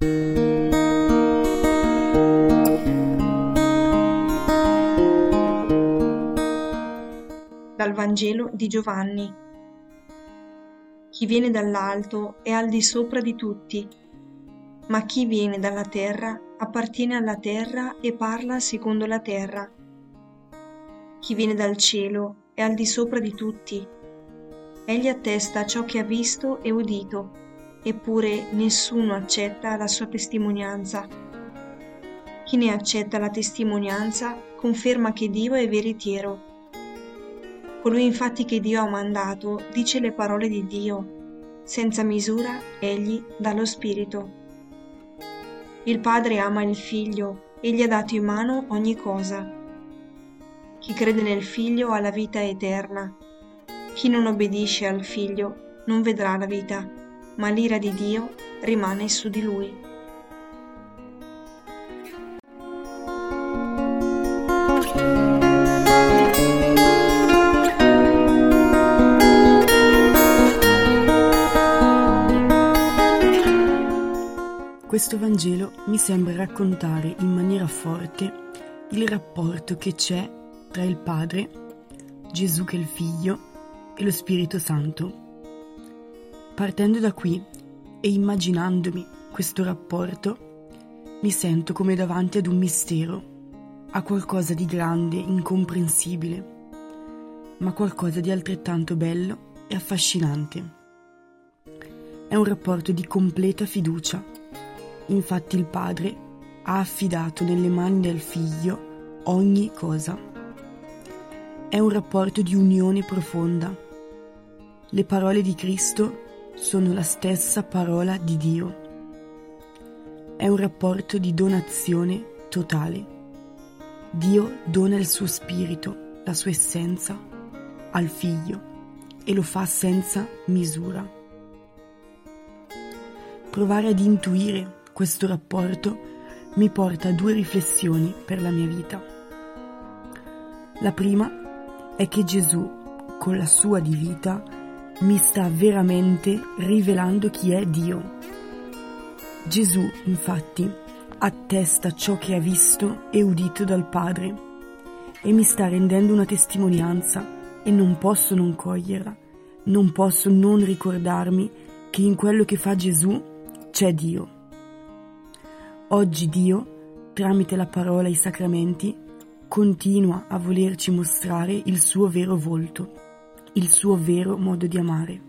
Dal Vangelo di Giovanni. Chi viene dall'alto è al di sopra di tutti, ma chi viene dalla terra appartiene alla terra e parla secondo la terra. Chi viene dal cielo è al di sopra di tutti. Egli attesta ciò che ha visto e udito, eppure nessuno accetta la sua testimonianza. Chi ne accetta la testimonianza conferma che Dio è veritiero Colui infatti che Dio ha mandato dice le parole di Dio. Senza misura egli dà lo Spirito. Il Padre ama il Figlio e gli ha dato in mano ogni cosa. Chi crede nel Figlio ha la vita eterna. Chi non obbedisce al Figlio non vedrà la vita, ma l'ira di Dio rimane su di lui. Questo Vangelo mi sembra raccontare in maniera forte il rapporto che c'è tra il Padre, Gesù che è il Figlio e lo Spirito Santo. Partendo da qui e immaginandomi questo rapporto, mi sento come davanti ad un mistero, a qualcosa di grande, incomprensibile, ma qualcosa di altrettanto bello e affascinante. È un rapporto di completa fiducia Infatti il padre ha affidato nelle mani del figlio ogni cosa. È un rapporto di unione profonda. Le parole di Cristo sono la stessa parola di Dio. È un rapporto di donazione totale. Dio dona il suo spirito, la sua essenza, al figlio e lo fa senza misura. Provare ad intuire questo rapporto mi porta a due riflessioni per la mia vita. La prima è che Gesù, con la sua di vita, mi sta veramente rivelando chi è Dio. Gesù, infatti, attesta ciò che ha visto e udito dal Padre e mi sta rendendo una testimonianza e non posso non coglierla, non posso non ricordarmi che in quello che fa Gesù c'è Dio. Oggi Dio, tramite la parola e i sacramenti, continua a volerci mostrare il suo vero volto, il suo vero modo di amare.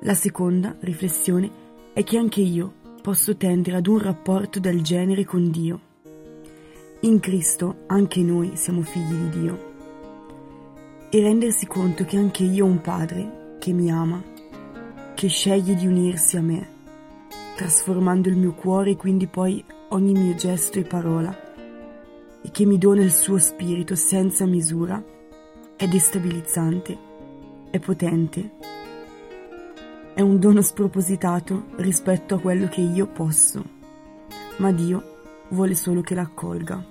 La seconda riflessione è che anche io posso tendere ad un rapporto del genere con Dio. In Cristo anche noi siamo figli di Dio. E rendersi conto che anche io ho un Padre che mi ama, che sceglie di unirsi a me trasformando il mio cuore e quindi poi ogni mio gesto e parola, e che mi dona il suo spirito senza misura, è destabilizzante, è potente, è un dono spropositato rispetto a quello che io posso, ma Dio vuole solo che l'accolga.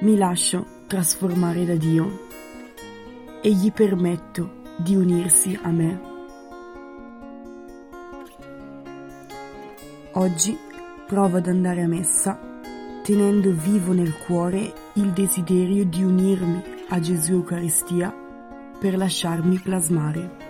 Mi lascio trasformare da Dio e gli permetto di unirsi a me. Oggi provo ad andare a messa tenendo vivo nel cuore il desiderio di unirmi a Gesù Eucaristia per lasciarmi plasmare.